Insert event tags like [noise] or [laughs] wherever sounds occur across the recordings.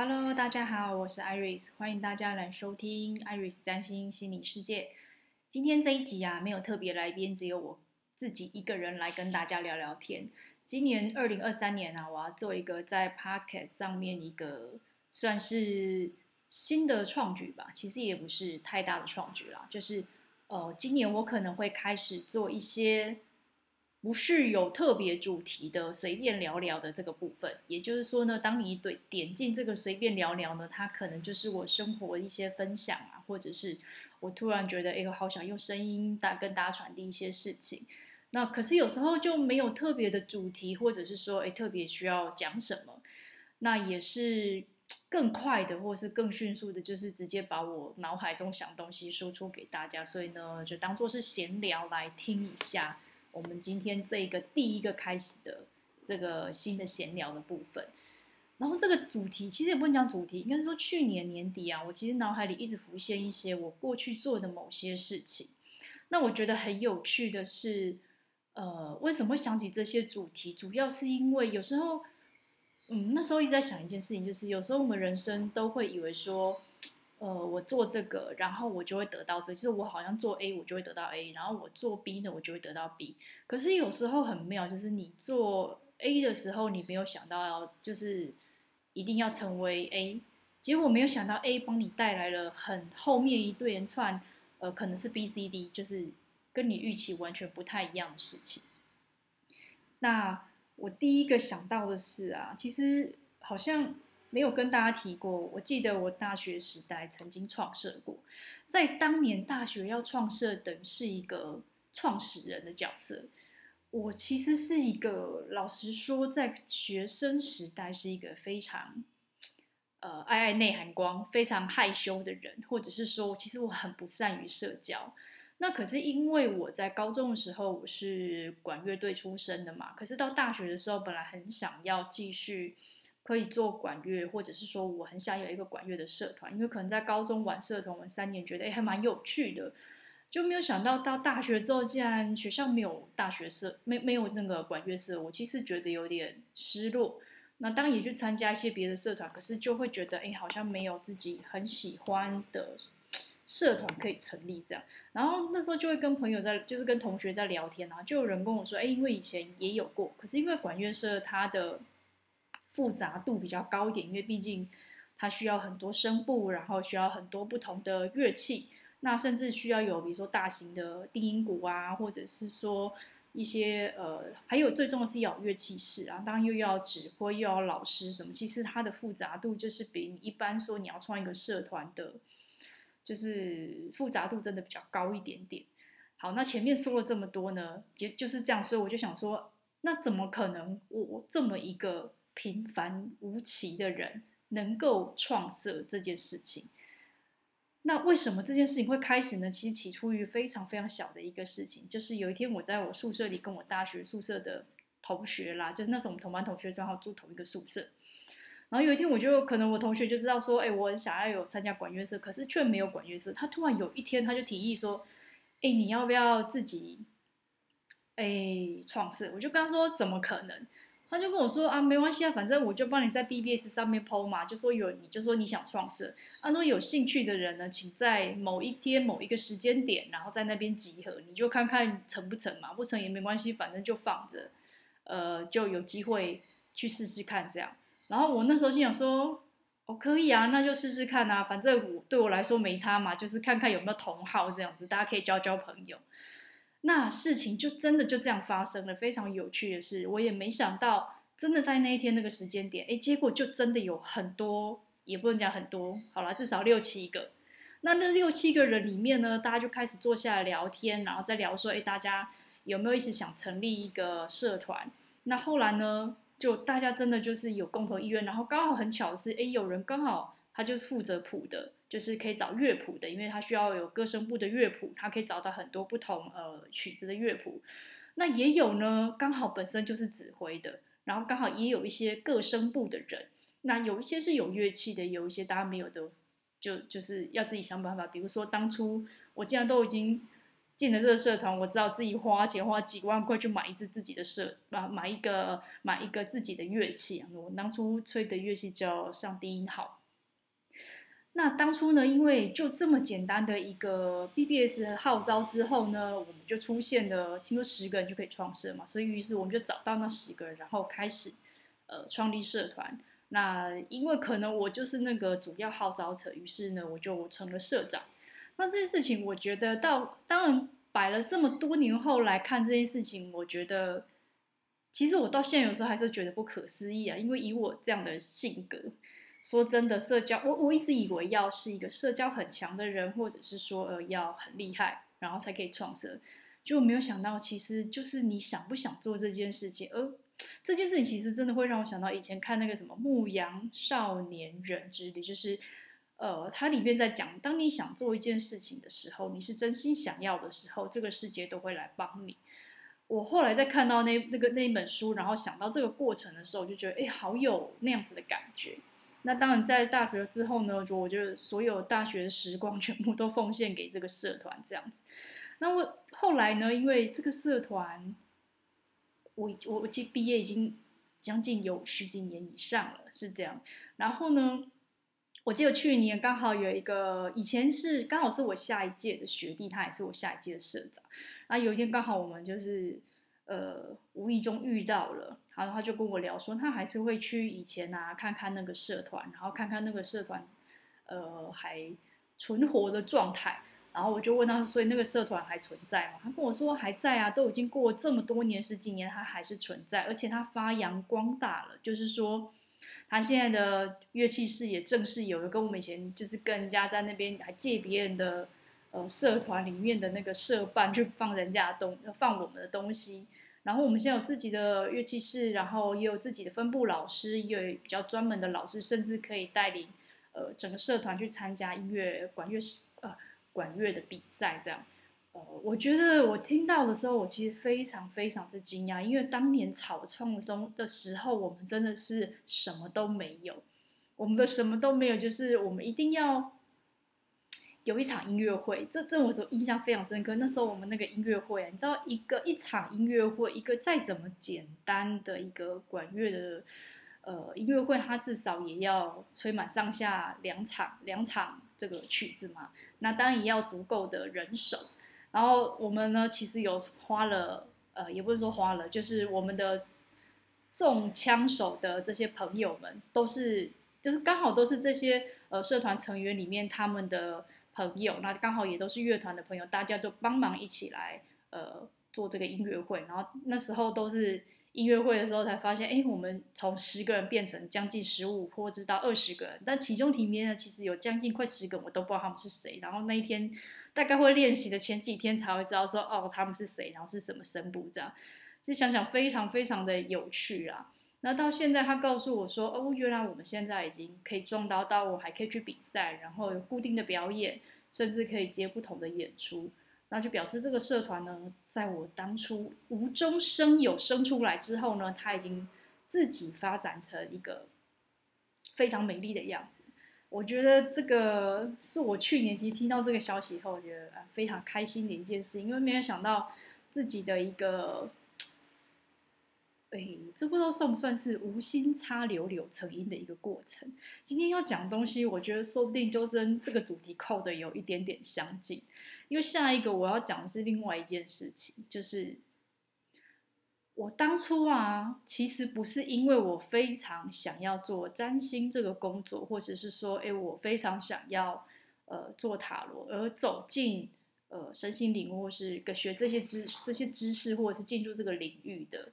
Hello，大家好，我是 Iris，欢迎大家来收听 Iris 占星心理世界。今天这一集啊，没有特别来宾，只有我自己一个人来跟大家聊聊天。今年二零二三年啊，我要做一个在 Podcast 上面一个算是新的创举吧，其实也不是太大的创举啦，就是呃，今年我可能会开始做一些。不是有特别主题的随便聊聊的这个部分，也就是说呢，当你对点进这个随便聊聊呢，它可能就是我生活一些分享啊，或者是我突然觉得，哎，我好想用声音大跟大家传递一些事情。那可是有时候就没有特别的主题，或者是说，哎，特别需要讲什么，那也是更快的，或是更迅速的，就是直接把我脑海中想东西输出给大家。所以呢，就当做是闲聊来听一下。我们今天这个第一个开始的这个新的闲聊的部分，然后这个主题其实也不能讲主题，应该是说去年年底啊，我其实脑海里一直浮现一些我过去做的某些事情。那我觉得很有趣的是，呃，为什么会想起这些主题？主要是因为有时候，嗯，那时候一直在想一件事情，就是有时候我们人生都会以为说。呃，我做这个，然后我就会得到这，就是我好像做 A，我就会得到 A，然后我做 B 呢，我就会得到 B。可是有时候很妙，就是你做 A 的时候，你没有想到要就是一定要成为 A，结果没有想到 A 帮你带来了很后面一对连串，呃，可能是 B、C、D，就是跟你预期完全不太一样的事情。那我第一个想到的是啊，其实好像。没有跟大家提过，我记得我大学时代曾经创设过，在当年大学要创设，等是一个创始人的角色。我其实是一个，老实说，在学生时代是一个非常，呃，爱爱内涵光、非常害羞的人，或者是说，其实我很不善于社交。那可是因为我在高中的时候我是管乐队出身的嘛，可是到大学的时候，本来很想要继续。可以做管乐，或者是说我很想有一个管乐的社团，因为可能在高中玩社团玩三年，觉得哎还蛮有趣的，就没有想到到大学之后，竟然学校没有大学社，没没有那个管乐社，我其实觉得有点失落。那当也去参加一些别的社团，可是就会觉得哎好像没有自己很喜欢的社团可以成立这样。然后那时候就会跟朋友在，就是跟同学在聊天啊，就有人跟我说，哎，因为以前也有过，可是因为管乐社它的。复杂度比较高一点，因为毕竟它需要很多声部，然后需要很多不同的乐器，那甚至需要有比如说大型的定音鼓啊，或者是说一些呃，还有最重要是要乐器室啊，当然又要指挥，又要老师什么，其实它的复杂度就是比你一般说你要创一个社团的，就是复杂度真的比较高一点点。好，那前面说了这么多呢，就就是这样，所以我就想说，那怎么可能我这么一个。平凡无奇的人能够创设这件事情，那为什么这件事情会开始呢？其实起初于非常非常小的一个事情，就是有一天我在我宿舍里跟我大学宿舍的同学啦，就是那时候我们同班同学正好住同一个宿舍，然后有一天我就可能我同学就知道说，哎，我很想要有参加管乐社，可是却没有管乐社。他突然有一天他就提议说，哎，你要不要自己哎创设？我就跟他说，怎么可能？他就跟我说啊，没关系啊，反正我就帮你在 BBS 上面 PO 嘛，就说有你就说你想创设，啊，如果有兴趣的人呢，请在某一天某一个时间点，然后在那边集合，你就看看成不成嘛，不成也没关系，反正就放着，呃，就有机会去试试看这样。然后我那时候心想说，哦，可以啊，那就试试看啊，反正我对我来说没差嘛，就是看看有没有同好这样子，大家可以交交朋友。那事情就真的就这样发生了，非常有趣的是，我也没想到，真的在那一天那个时间点，哎，结果就真的有很多，也不能讲很多，好了，至少六七个。那那六七个人里面呢，大家就开始坐下来聊天，然后再聊说，哎，大家有没有一直想成立一个社团？那后来呢，就大家真的就是有共同意愿，然后刚好很巧的是，哎，有人刚好他就是负责谱的。就是可以找乐谱的，因为他需要有歌声部的乐谱，他可以找到很多不同呃曲子的乐谱。那也有呢，刚好本身就是指挥的，然后刚好也有一些各声部的人。那有一些是有乐器的，有一些大家没有的，就就是要自己想办法。比如说当初我既然都已经进了这个社团，我知道自己花钱花几万块去买一支自己的社，买买一个买一个自己的乐器。我当初吹的乐器叫上低音号。那当初呢，因为就这么简单的一个 BBS 号召之后呢，我们就出现了，听说十个人就可以创社嘛，所以于是我们就找到那十个人，然后开始呃创立社团。那因为可能我就是那个主要号召者，于是呢，我就成了社长。那这件事情，我觉得到当然摆了这么多年后来看这件事情，我觉得其实我到现在有时候还是觉得不可思议啊。因为以我这样的性格，说真的，社交我我一直以为要是一个社交很强的人，或者是说呃要很厉害，然后才可以创设，就没有想到其实就是你想不想做这件事情。而这件事情其实真的会让我想到以前看那个什么《牧羊少年人之旅》，就是。呃，它里面在讲，当你想做一件事情的时候，你是真心想要的时候，这个世界都会来帮你。我后来在看到那那个那一本书，然后想到这个过程的时候，我就觉得，哎，好有那样子的感觉。那当然，在大学之后呢，就我觉得所有大学的时光 [laughs] 全部都奉献给这个社团这样子。那我后来呢，因为这个社团，我我我毕业已经将近有十几年以上了，是这样。然后呢，我记得去年刚好有一个，以前是刚好是我下一届的学弟，他也是我下一届的社长。那有一天刚好我们就是呃无意中遇到了，然后他就跟我聊说，他还是会去以前啊看看那个社团，然后看看那个社团呃还存活的状态。然后我就问他，所以那个社团还存在吗？他跟我说还在啊，都已经过了这么多年十几年，他还是存在，而且他发扬光大了，就是说。他现在的乐器室也正式有了，跟我们以前就是跟人家在那边还借别人的呃社团里面的那个社办去放人家的东放我们的东西。然后我们现在有自己的乐器室，然后也有自己的分部老师，也有比较专门的老师，甚至可以带领呃整个社团去参加音乐管乐呃管乐的比赛这样。呃我觉得我听到的时候，我其实非常非常之惊讶，因为当年草创中的时候，我们真的是什么都没有，我们的什么都没有，就是我们一定要有一场音乐会，这这我所印象非常深刻。那时候我们那个音乐会啊，你知道，一个一场音乐会，一个再怎么简单的一个管乐的呃音乐会，它至少也要吹满上下两场两场这个曲子嘛，那当然也要足够的人手。然后我们呢，其实有花了，呃，也不是说花了，就是我们的中枪手的这些朋友们，都是，就是刚好都是这些呃社团成员里面他们的朋友，那刚好也都是乐团的朋友，大家就帮忙一起来呃做这个音乐会。然后那时候都是音乐会的时候才发现，哎，我们从十个人变成将近十五或者到二十个人，但其中里面呢，其实有将近快十个，我都不知道他们是谁。然后那一天。大概会练习的前几天才会知道说哦，他们是谁，然后是什么声部这样，就想想非常非常的有趣啊。那到现在他告诉我说哦，原来我们现在已经可以壮大到我还可以去比赛，然后有固定的表演，甚至可以接不同的演出，那就表示这个社团呢，在我当初无中生有生出来之后呢，他已经自己发展成一个非常美丽的样子。我觉得这个是我去年其实听到这个消息以后，我觉得啊非常开心的一件事，因为没有想到自己的一个，哎，这不知道算不算是无心插柳柳成荫的一个过程。今天要讲东西，我觉得说不定就跟这个主题扣的有一点点相近，因为下一个我要讲的是另外一件事情，就是。我当初啊，其实不是因为我非常想要做占星这个工作，或者是说，哎，我非常想要呃做塔罗而走进呃身心灵，或是学这些知这些知识，或者是进入这个领域的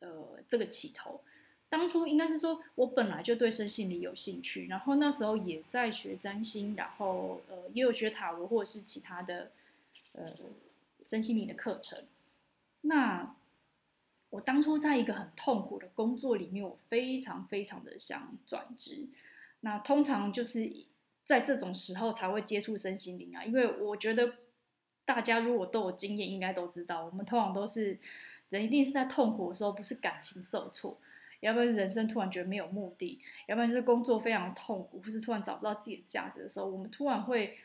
呃这个起头。当初应该是说我本来就对身心灵有兴趣，然后那时候也在学占星，然后呃也有学塔罗或者是其他的呃身心灵的课程。那我当初在一个很痛苦的工作里面，我非常非常的想转职。那通常就是在这种时候才会接触身心灵啊，因为我觉得大家如果都有经验，应该都知道，我们通常都是人一定是在痛苦的时候，不是感情受挫，要不然人生突然觉得没有目的，要不然就是工作非常痛苦，或是突然找不到自己的价值的时候，我们突然会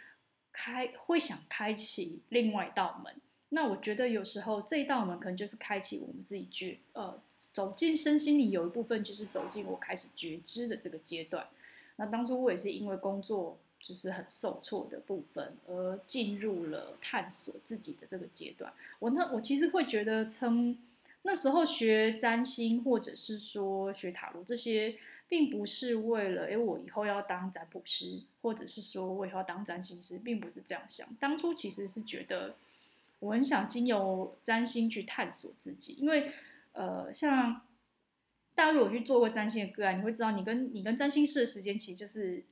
开会想开启另外一道门。那我觉得有时候这一道门可能就是开启我们自己觉呃走进身心里有一部分就是走进我开始觉知的这个阶段。那当初我也是因为工作就是很受挫的部分而进入了探索自己的这个阶段。我那我其实会觉得称那时候学占星或者是说学塔罗这些，并不是为了诶我以后要当占卜师，或者是说我以后要当占星师，并不是这样想。当初其实是觉得。我很想经由占星去探索自己，因为，呃，像大家如果去做过占星的个案，你会知道，你跟你跟占星师的时间其实就是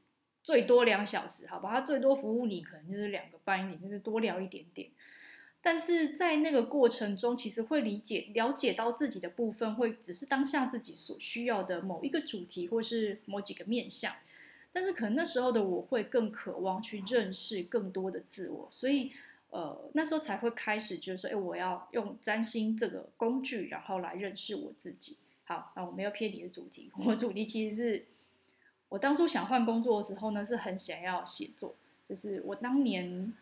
最多两小时，好吧？他最多服务你可能就是两个半你，就是多聊一点点。但是在那个过程中，其实会理解、了解到自己的部分，会只是当下自己所需要的某一个主题，或是某几个面向。但是可能那时候的我会更渴望去认识更多的自我，所以。呃，那时候才会开始，就是说，哎，我要用占星这个工具，然后来认识我自己。好，那我没有偏离的主题，我主题其实是我当初想换工作的时候呢，是很想要写作。就是我当年，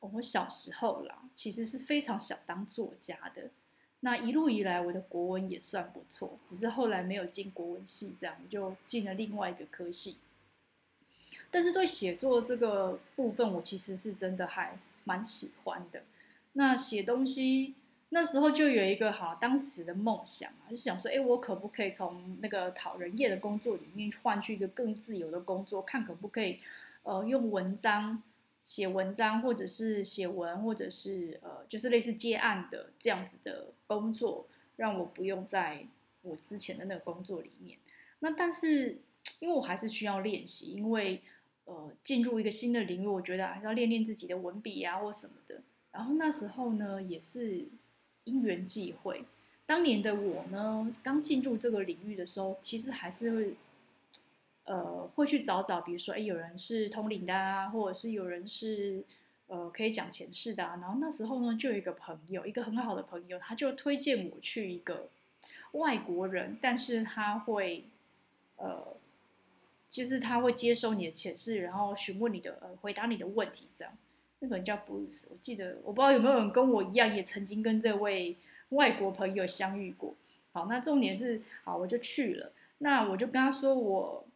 我小时候啦，其实是非常想当作家的。那一路以来，我的国文也算不错，只是后来没有进国文系，这样就进了另外一个科系。但是对写作这个部分，我其实是真的还。蛮喜欢的，那写东西那时候就有一个好当时的梦想啊，就想说，哎，我可不可以从那个讨人厌的工作里面换去一个更自由的工作，看可不可以，呃，用文章写文章，或者是写文，或者是呃，就是类似接案的这样子的工作，让我不用在我之前的那个工作里面。那但是因为我还是需要练习，因为。呃，进入一个新的领域，我觉得还是要练练自己的文笔啊，或什么的。然后那时候呢，也是因缘际会。当年的我呢，刚进入这个领域的时候，其实还是会，呃，会去找找，比如说，哎，有人是通灵的啊，或者是有人是呃可以讲前世的啊。然后那时候呢，就有一个朋友，一个很好的朋友，他就推荐我去一个外国人，但是他会，呃。其实他会接收你的前世，然后询问你的呃，回答你的问题，这样。那个人叫 Bruce，我记得，我不知道有没有人跟我一样，也曾经跟这位外国朋友相遇过。好，那重点是，好，我就去了。那我就跟他说，我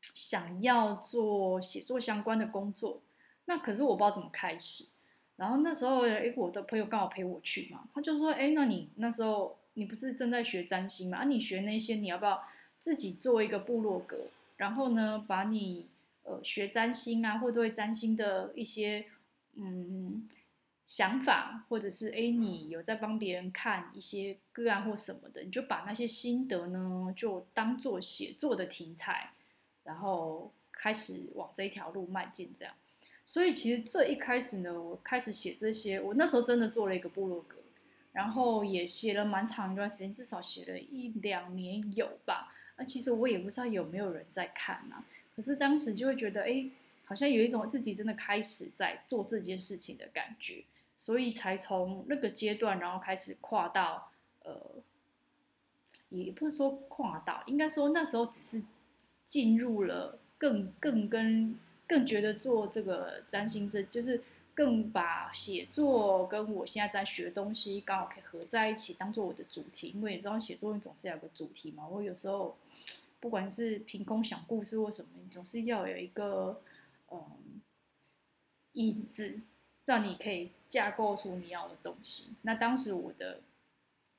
想要做写作相关的工作。那可是我不知道怎么开始。然后那时候，诶，我的朋友刚好陪我去嘛，他就说，诶，那你那时候你不是正在学占星吗？啊，你学那些，你要不要自己做一个部落格？然后呢，把你呃学占星啊，或者对占星的一些嗯想法，或者是哎你有在帮别人看一些个案或什么的，你就把那些心得呢，就当做写作的题材，然后开始往这一条路迈进。这样，所以其实最一开始呢，我开始写这些，我那时候真的做了一个部落格，然后也写了蛮长一段时间，至少写了一两年有吧。那其实我也不知道有没有人在看啊，可是当时就会觉得，哎，好像有一种自己真的开始在做这件事情的感觉，所以才从那个阶段，然后开始跨到，呃，也不是说跨到，应该说那时候只是进入了更更跟更觉得做这个占星这就是。更把写作跟我现在在学的东西刚好可以合在一起，当做我的主题。因为你知道写作你总是要有个主题嘛。我有时候 [tsk] 不管是凭空想故事或什么，你总是要有一个嗯引子，让你可以架构出你要的东西。那当时我的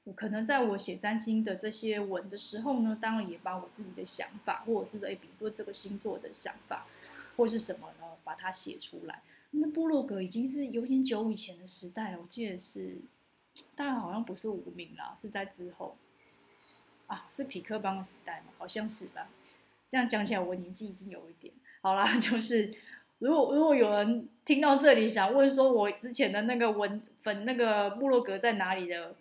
我可能在我写占星的这些文的时候呢，当然也把我自己的想法，或者是说，哎比如说这个星座的想法，或是什么呢，把它写出来。那部落格已经是有点久以前的时代了，我记得是，当然好像不是无名啦，是在之后，啊，是匹克邦的时代嘛，好像是吧？这样讲起来，我年纪已经有一点。好啦，[laughs] 就是如果如果有人听到这里想问说，我之前的那个文粉那个部落格在哪里的，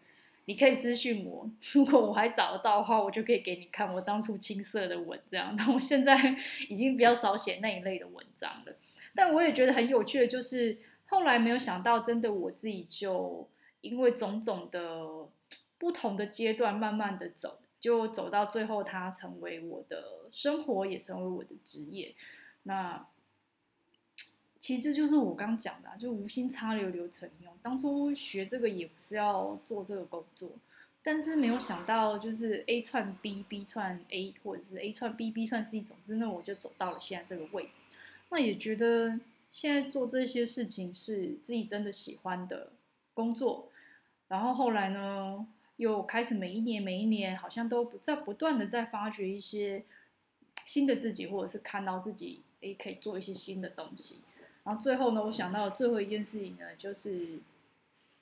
你可以私信我，如果我还找得到的话，我就可以给你看我当初青涩的文这样。[laughs] 那我现在已经比较少写那一类的文章了。但我也觉得很有趣的，就是后来没有想到，真的我自己就因为种种的不同的阶段，慢慢的走，就走到最后，它成为我的生活，也成为我的职业。那其实这就是我刚讲的，就无心插柳柳成荫。当初学这个也不是要做这个工作，但是没有想到就是 A 串 B，B 串 A，或者是 A 串 B，B 串 C，总之呢，我就走到了现在这个位置。那也觉得现在做这些事情是自己真的喜欢的工作。然后后来呢，又开始每一年每一年，好像都不在不断的在发掘一些新的自己，或者是看到自己诶可以做一些新的东西。然后最后呢，我想到最后一件事情呢，就是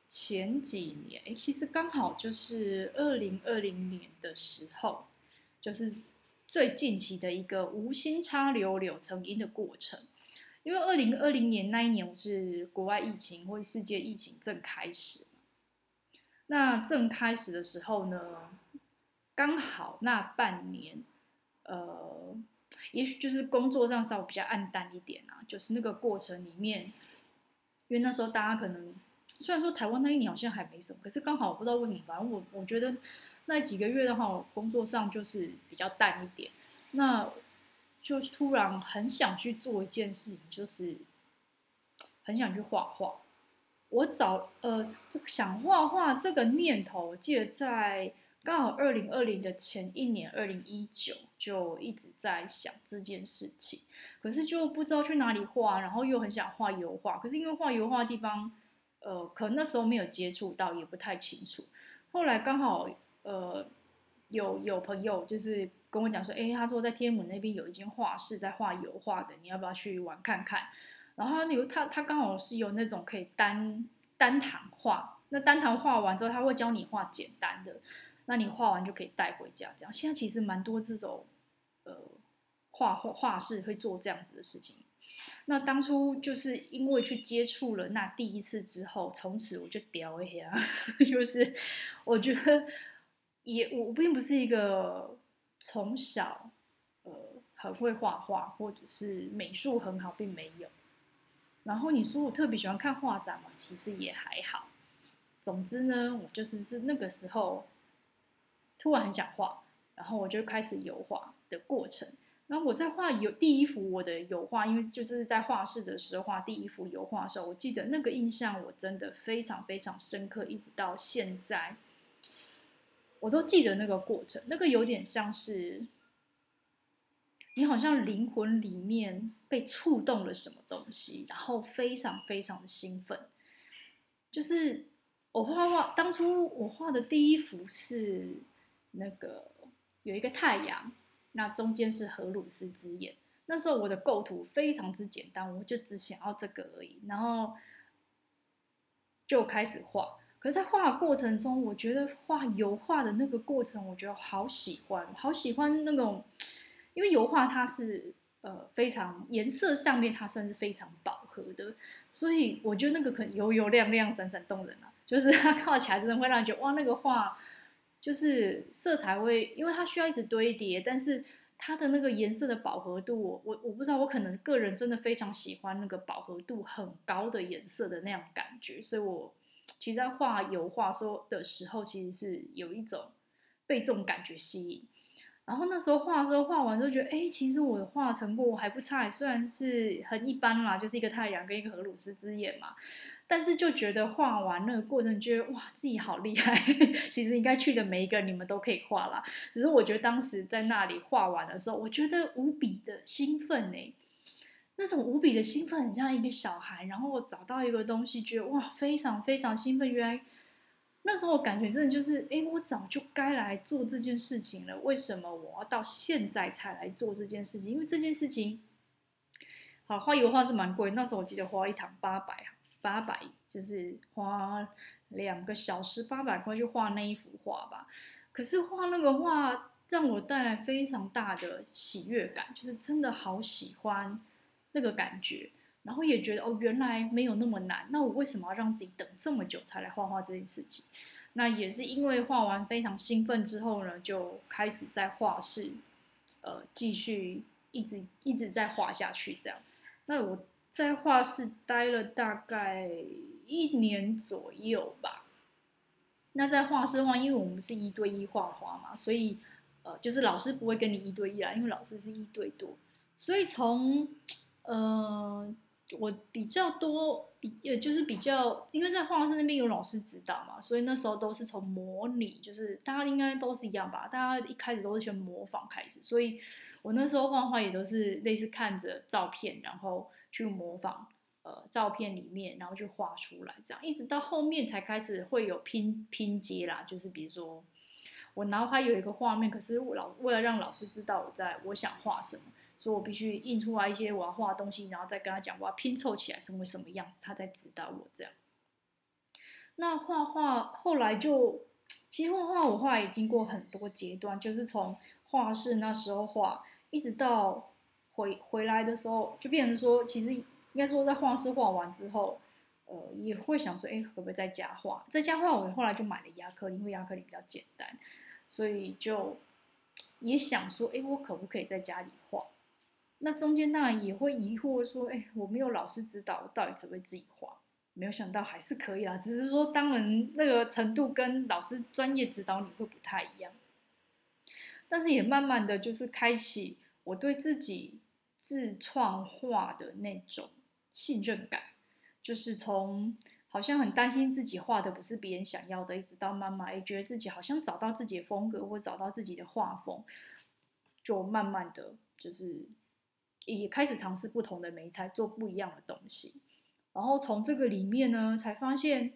前几年，诶，其实刚好就是二零二零年的时候，就是最近期的一个无心插柳柳成荫的过程。因为二零二零年那一年，我是国外疫情或世界疫情正开始。那正开始的时候呢，刚好那半年，呃。也许就是工作上稍微比较暗淡一点啊，就是那个过程里面，因为那时候大家可能虽然说台湾那一年好像还没什么，可是刚好我不知道为什么，反正我我觉得那几个月的话，我工作上就是比较淡一点，那就突然很想去做一件事情，就是很想去画画。我找呃这个想画画这个念头，我记得在。刚好二零二零的前一年，二零一九就一直在想这件事情，可是就不知道去哪里画，然后又很想画油画，可是因为画油画的地方，呃，可能那时候没有接触到，也不太清楚。后来刚好呃有有朋友就是跟我讲说，哎，他说在天母那边有一间画室在画油画的，你要不要去玩看看？然后有他他刚好是有那种可以单单堂画，那单堂画完之后，他会教你画简单的。那你画完就可以带回家，这样现在其实蛮多这种，呃，画画画室会做这样子的事情。那当初就是因为去接触了那第一次之后，从此我就屌一下，[laughs] 就是我觉得也我并不是一个从小呃很会画画或者是美术很好，并没有。然后你说我特别喜欢看画展嘛，其实也还好。总之呢，我就是是那个时候。突然很想画，然后我就开始油画的过程。然后我在画油第一幅我的油画，因为就是在画室的时候画第一幅油画的时候，我记得那个印象我真的非常非常深刻，一直到现在，我都记得那个过程。那个有点像是你好像灵魂里面被触动了什么东西，然后非常非常的兴奋，就是我画画当初我画的第一幅是。那个有一个太阳，那中间是荷鲁斯之眼。那时候我的构图非常之简单，我就只想要这个而已，然后就开始画。可是，在画过程中，我觉得画油画的那个过程，我觉得好喜欢，好喜欢那种，因为油画它是呃非常颜色上面它算是非常饱和的，所以我觉得那个可能油油亮亮、闪闪动人啊，就是它画起来真的会让你觉得哇，那个画。就是色彩会，因为它需要一直堆叠，但是它的那个颜色的饱和度，我我不知道，我可能个人真的非常喜欢那个饱和度很高的颜色的那样感觉，所以我其实在画油画说的时候，其实是有一种被这种感觉吸引。然后那时候画的时候，画完之后觉得，哎，其实我的画成果还不差，虽然是很一般啦，就是一个太阳跟一个荷鲁斯之眼嘛。但是就觉得画完那个过程，觉得哇，自己好厉害。[laughs] 其实应该去的每一个你们都可以画啦。只是我觉得当时在那里画完的时候，我觉得无比的兴奋呢。那种无比的兴奋，很像一个小孩。然后我找到一个东西，觉得哇，非常非常兴奋。原来那时候我感觉真的就是，哎，我早就该来做这件事情了。为什么我要到现在才来做这件事情？因为这件事情，好，画油画是蛮贵。那时候我记得花一堂八百啊。八百就是花两个小时八百块去画那一幅画吧，可是画那个画让我带来非常大的喜悦感，就是真的好喜欢那个感觉，然后也觉得哦，原来没有那么难，那我为什么要让自己等这么久才来画画这件事情？那也是因为画完非常兴奋之后呢，就开始在画室，呃，继续一直一直在画下去这样，那我。在画室待了大概一年左右吧。那在画室的话，因为我们是一对一画画嘛，所以呃，就是老师不会跟你一对一啦，因为老师是一对多。所以从呃我比较多比也就是比较，因为在画室那边有老师指导嘛，所以那时候都是从模拟，就是大家应该都是一样吧，大家一开始都是先模仿开始，所以我那时候画画也都是类似看着照片，然后去模仿呃照片里面，然后去画出来，这样一直到后面才开始会有拼拼接啦，就是比如说我脑海有一个画面，可是我老为了让老师知道我在我想画什么。所以我必须印出来一些我要画的东西，然后再跟他讲，我要拼凑起来成为什么样子，他才指导我这样。那画画后来就，其实画画我画也经过很多阶段，就是从画室那时候画，一直到回回来的时候，就变成说，其实应该说在画室画完之后，呃，也会想说，哎，会不会在家画？在家画，我后来就买了亚克力，因为亚克力比较简单，所以就也想说，哎，我可不可以在家里画？那中间当然也会疑惑说，哎，我没有老师指导，到底怎么自己画？没有想到还是可以啦，只是说当然那个程度跟老师专业指导你会不太一样。但是也慢慢的就是开启我对自己自创画的那种信任感，就是从好像很担心自己画的不是别人想要的，一直到慢慢也觉得自己好像找到自己的风格或找到自己的画风，就慢慢的就是。也开始尝试不同的媒材，做不一样的东西，然后从这个里面呢，才发现，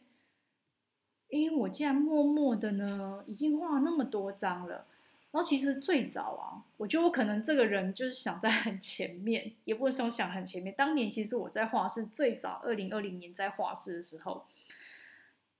诶，我竟然默默的呢，已经画了那么多张了。然后其实最早啊，我觉得我可能这个人就是想在很前面，也不是说想很前面。当年其实我在画室最早，二零二零年在画室的时候。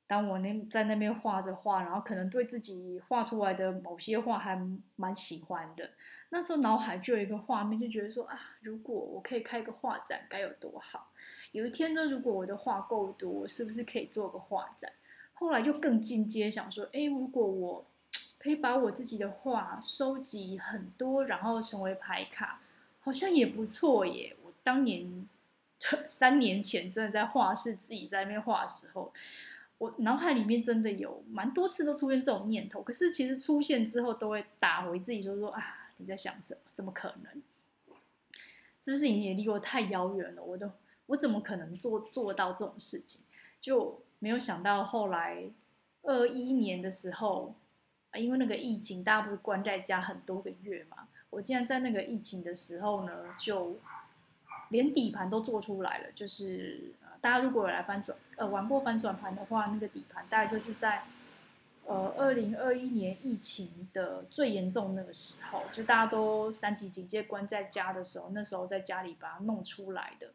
当我那在那边画着画，然后可能对自己画出来的某些画还蛮喜欢的，那时候脑海就有一个画面，就觉得说啊，如果我可以开个画展，该有多好！有一天呢，如果我的画够多，我是不是可以做个画展？后来就更进阶，想说，哎，如果我可以把我自己的画收集很多，然后成为牌卡，好像也不错耶。我当年 [laughs] 三年前真的在画室自己在那边画的时候。我脑海里面真的有蛮多次都出现这种念头，可是其实出现之后都会打回自己，就说啊，你在想什么？怎么可能？这事情也离我太遥远了，我都我怎么可能做做到这种事情？就没有想到后来二一年的时候，啊，因为那个疫情，大家不是关在家很多个月嘛，我竟然在那个疫情的时候呢，就连底盘都做出来了，就是。大家如果有来翻转，呃，玩过翻转盘的话，那个底盘大概就是在，呃，二零二一年疫情的最严重那个时候，就大家都三级警戒关在家的时候，那时候在家里把它弄出来的。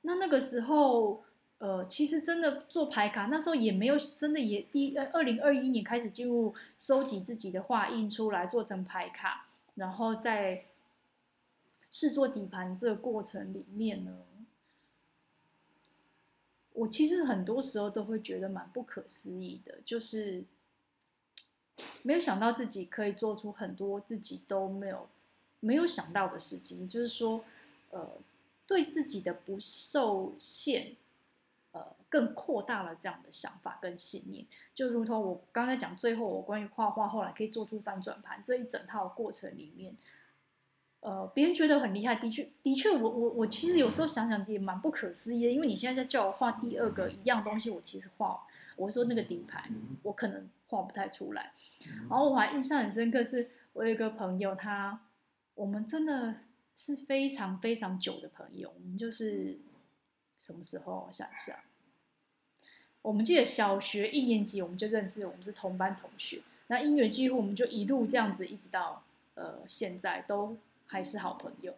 那那个时候，呃，其实真的做牌卡，那时候也没有真的也第呃二零二一年开始进入收集自己的画印出来做成牌卡，然后在试做底盘这个过程里面呢。我其实很多时候都会觉得蛮不可思议的，就是没有想到自己可以做出很多自己都没有没有想到的事情，就是说，呃，对自己的不受限，呃，更扩大了这样的想法跟信念，就如同我刚才讲，最后我关于画画后来可以做出翻转盘这一整套过程里面。呃，别人觉得很厉害，的确，的确，我我我其实有时候想想也蛮不可思议的，因为你现在在叫我画第二个一样东西，我其实画，我说那个底盘，我可能画不太出来。然后我还印象很深刻，是我有一个朋友，他我们真的是非常非常久的朋友，我们就是什么时候？我想一下，我们记得小学一年级我们就认识，我们是同班同学，那因缘际会我们就一路这样子，一直到呃现在都。还是好朋友。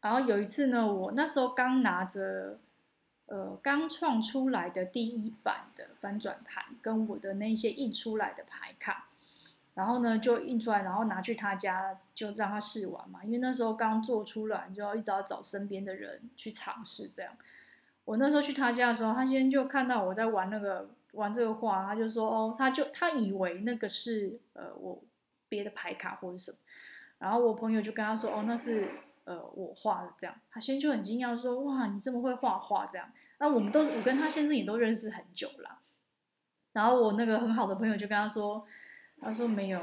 然后有一次呢，我那时候刚拿着，呃，刚创出来的第一版的翻转盘，跟我的那些印出来的牌卡，然后呢就印出来，然后拿去他家就让他试玩嘛。因为那时候刚做出来，就要一直要找身边的人去尝试这样。我那时候去他家的时候，他先就看到我在玩那个玩这个画，他就说：“哦，他就他以为那个是呃我别的牌卡或者什么。”然后我朋友就跟他说：“哦，那是呃我画的这样。”他先就很惊讶说：“哇，你这么会画画这样？”那我们都是我跟他先生也都认识很久了。然后我那个很好的朋友就跟他说：“他说没有，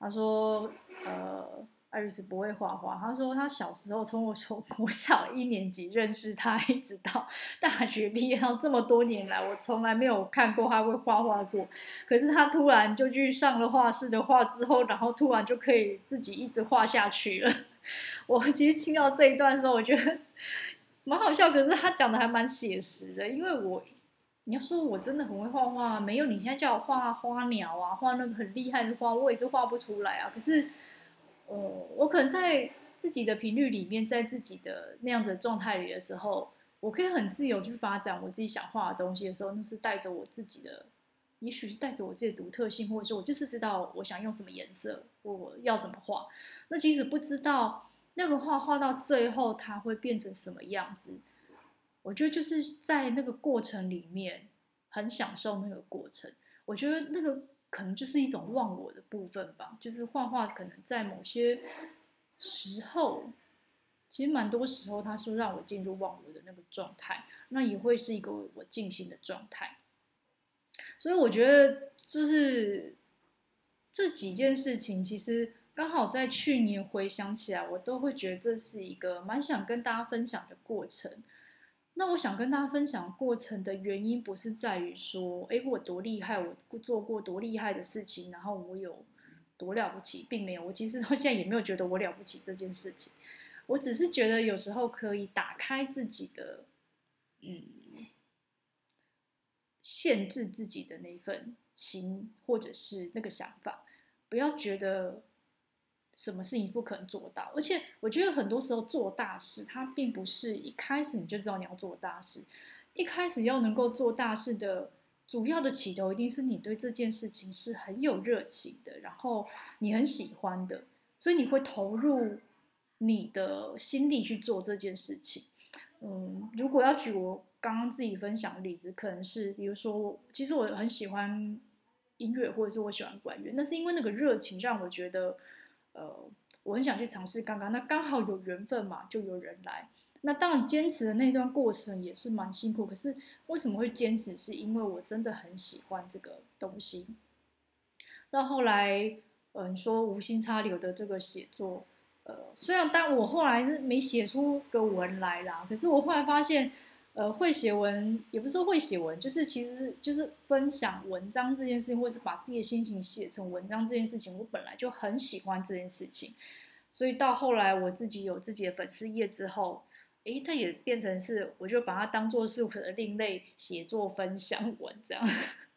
他说呃艾瑞斯不会画画。他说他小时候从我从国小一年级认识他，一直到大学毕业到这么多年来，我从来没有看过他会画画过。可是他突然就去上了画室的画之后，然后突然就可以自己一直画下去了。[laughs] 我其实听到这一段的时候，我觉得蛮好笑，可是他讲的还蛮写实的，因为我。你要说我真的很会画画，没有，你现在叫我画花鸟啊，画那个很厉害的画，我也是画不出来啊。可是，呃，我可能在自己的频率里面，在自己的那样子的状态里的时候，我可以很自由去发展我自己想画的东西的时候，那是带着我自己的，也许是带着我自己的独特性，或者说我就是知道我想用什么颜色，我要怎么画。那即使不知道那个画画到最后它会变成什么样子。我觉得就是在那个过程里面很享受那个过程。我觉得那个可能就是一种忘我的部分吧。就是画画可能在某些时候，其实蛮多时候，它是让我进入忘我的那个状态，那也会是一个我静心的状态。所以我觉得就是这几件事情，其实刚好在去年回想起来，我都会觉得这是一个蛮想跟大家分享的过程。那我想跟大家分享过程的原因，不是在于说，哎，我多厉害，我做过多厉害的事情，然后我有多了不起，并没有。我其实到现在也没有觉得我了不起这件事情。我只是觉得有时候可以打开自己的，嗯，限制自己的那份心，或者是那个想法，不要觉得。什么事情不可能做到？而且我觉得很多时候做大事，它并不是一开始你就知道你要做大事。一开始要能够做大事的主要的起头，一定是你对这件事情是很有热情的，然后你很喜欢的，所以你会投入你的心力去做这件事情。嗯，如果要举我刚刚自己分享的例子，可能是比如说，其实我很喜欢音乐，或者是我喜欢管乐，那是因为那个热情让我觉得。呃，我很想去尝试刚刚，那刚好有缘分嘛，就有人来。那当然，坚持的那段过程也是蛮辛苦。可是为什么会坚持？是因为我真的很喜欢这个东西。到后来，嗯、呃，说无心插柳的这个写作，呃，虽然但我后来是没写出个文来啦，可是我后来发现。呃，会写文也不是说会写文，就是其实就是分享文章这件事情，或是把自己的心情写成文章这件事情，我本来就很喜欢这件事情，所以到后来我自己有自己的粉丝页之后，诶，它也变成是，我就把它当做是我的另类写作分享文这样。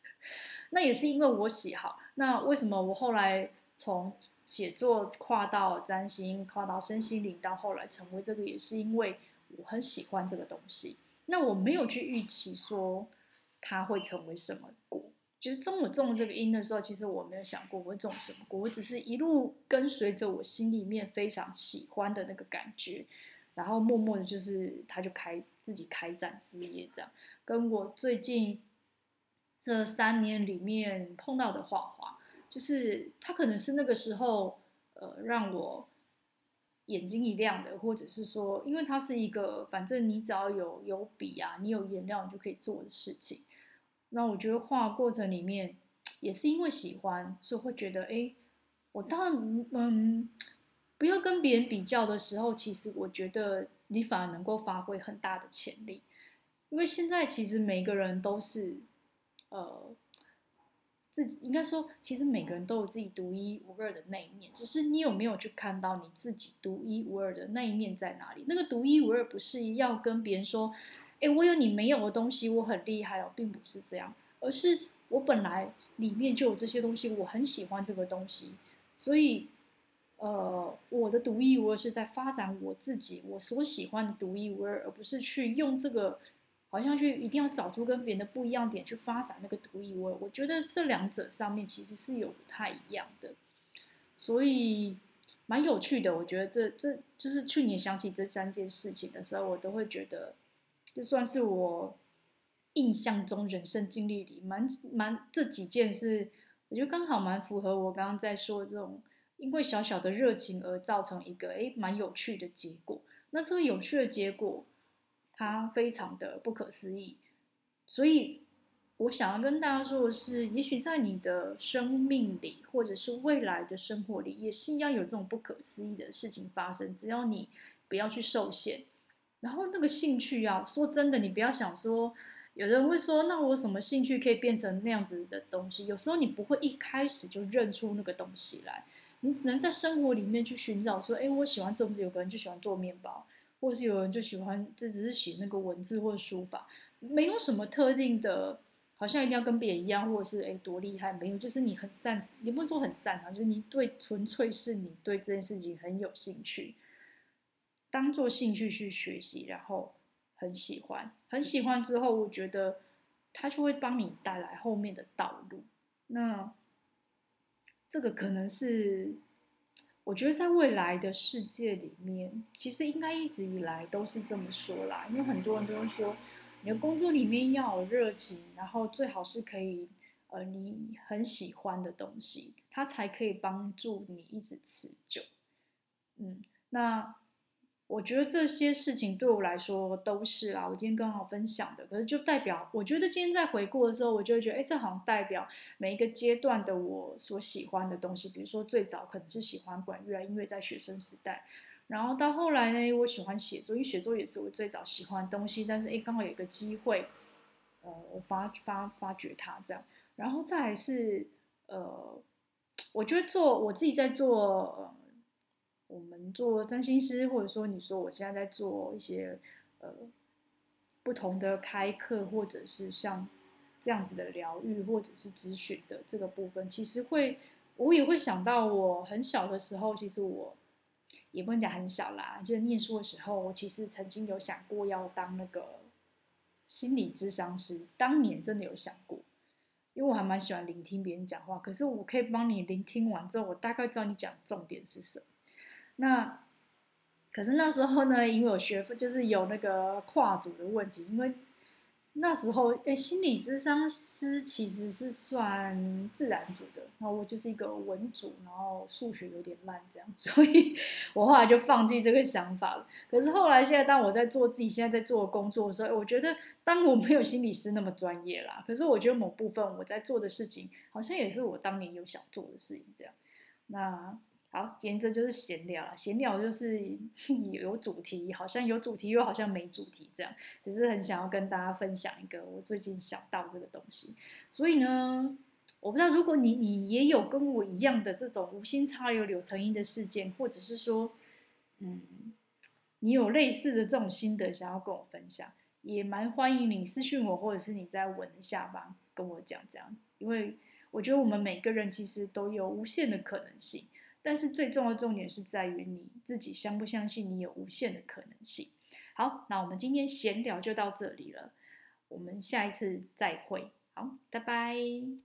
[laughs] 那也是因为我喜好。那为什么我后来从写作跨到占星，跨到身心灵，到后来成为这个，也是因为我很喜欢这个东西。那我没有去预期说它会成为什么果，就是当我种这个因的时候，其实我没有想过我会种什么果，我只是一路跟随着我心里面非常喜欢的那个感觉，然后默默的，就是它就开自己开展枝叶这样。跟我最近这三年里面碰到的画画，就是它可能是那个时候呃让我。眼睛一亮的，或者是说，因为它是一个，反正你只要有有笔啊，你有颜料，你就可以做的事情。那我觉得画过程里面，也是因为喜欢，所以会觉得，哎，我当然，嗯，不要跟别人比较的时候，其实我觉得你反而能够发挥很大的潜力，因为现在其实每个人都是，呃。自己应该说，其实每个人都有自己独一无二的那一面，只是你有没有去看到你自己独一无二的那一面在哪里？那个独一无二不是要跟别人说，诶，我有你没有的东西，我很厉害哦，并不是这样，而是我本来里面就有这些东西，我很喜欢这个东西，所以，呃，我的独一无二是在发展我自己，我所喜欢的独一无二，而不是去用这个。好像去一定要找出跟别人的不一样点去发展那个独一无二，我觉得这两者上面其实是有不太一样的，所以蛮有趣的。我觉得这这就是去年想起这三件事情的时候，我都会觉得，就算是我印象中人生经历里蛮蛮这几件事，我觉得刚好蛮符合我刚刚在说这种，因为小小的热情而造成一个诶蛮有趣的结果。那这个有趣的结果。它非常的不可思议，所以我想要跟大家说的是，也许在你的生命里，或者是未来的生活里，也是一样有这种不可思议的事情发生。只要你不要去受限，然后那个兴趣啊，说真的，你不要想说，有人会说，那我什么兴趣可以变成那样子的东西？有时候你不会一开始就认出那个东西来，你只能在生活里面去寻找。说，哎，我喜欢种植，有个人就喜欢做面包，或是有人就喜欢，就只是写那个文字或书法，没有什么特定的。好像一定要跟别人一样，或者是诶多厉害？没有，就是你很擅，也不是说很擅长，就是你对纯粹是你对这件事情很有兴趣，当做兴趣去学习，然后很喜欢，很喜欢之后，我觉得他就会帮你带来后面的道路。那这个可能是我觉得在未来的世界里面，其实应该一直以来都是这么说啦，因为很多人都会说。你的工作里面要有热情，然后最好是可以，呃，你很喜欢的东西，它才可以帮助你一直持久。嗯，那我觉得这些事情对我来说都是啦。我今天刚好分享的，可是就代表，我觉得今天在回顾的时候，我就会觉得，哎，这好像代表每一个阶段的我所喜欢的东西。比如说最早可能是喜欢管乐，因为在学生时代。然后到后来呢，我喜欢写作，因为写作也是我最早喜欢的东西。但是诶，刚好有一个机会，呃，我发发发掘它这样。然后再来是呃，我觉得做我自己在做，我们做占星师，或者说你说我现在在做一些呃不同的开课，或者是像这样子的疗愈，或者是咨询的这个部分，其实会我也会想到我很小的时候，其实我。也不能讲很小啦，就是念书的时候，我其实曾经有想过要当那个心理咨商师。当年真的有想过，因为我还蛮喜欢聆听别人讲话。可是我可以帮你聆听完之后，我大概知道你讲重点是什么。那可是那时候呢，因为我学分就是有那个跨组的问题，因为。那时候，诶，心理咨商师其实是算自然组的，然后我就是一个文组，然后数学有点烂这样，[laughs] 所以我后来就放弃这个想法了。可是后来，现在当我在做自己现在在做的工作的时候，我觉得当我没有心理师那么专业啦，可是我觉得某部分我在做的事情，好像也是我当年有想做的事情这样。那。好，今天这就是闲聊了。闲聊就是 [laughs] 有主题，好像有主题，又好像没主题，这样。只是很想要跟大家分享一个我最近想到这个东西。所以呢，我不知道如果你你也有跟我一样的这种无心插柳柳成荫的事件，或者是说，嗯，你有类似的这种心得想要跟我分享，也蛮欢迎你私讯我，或者是你在文下方跟我讲这样。因为我觉得我们每个人其实都有无限的可能性。但是最重要的重点是在于你自己相不相信你有无限的可能性。好，那我们今天闲聊就到这里了，我们下一次再会。好，拜拜。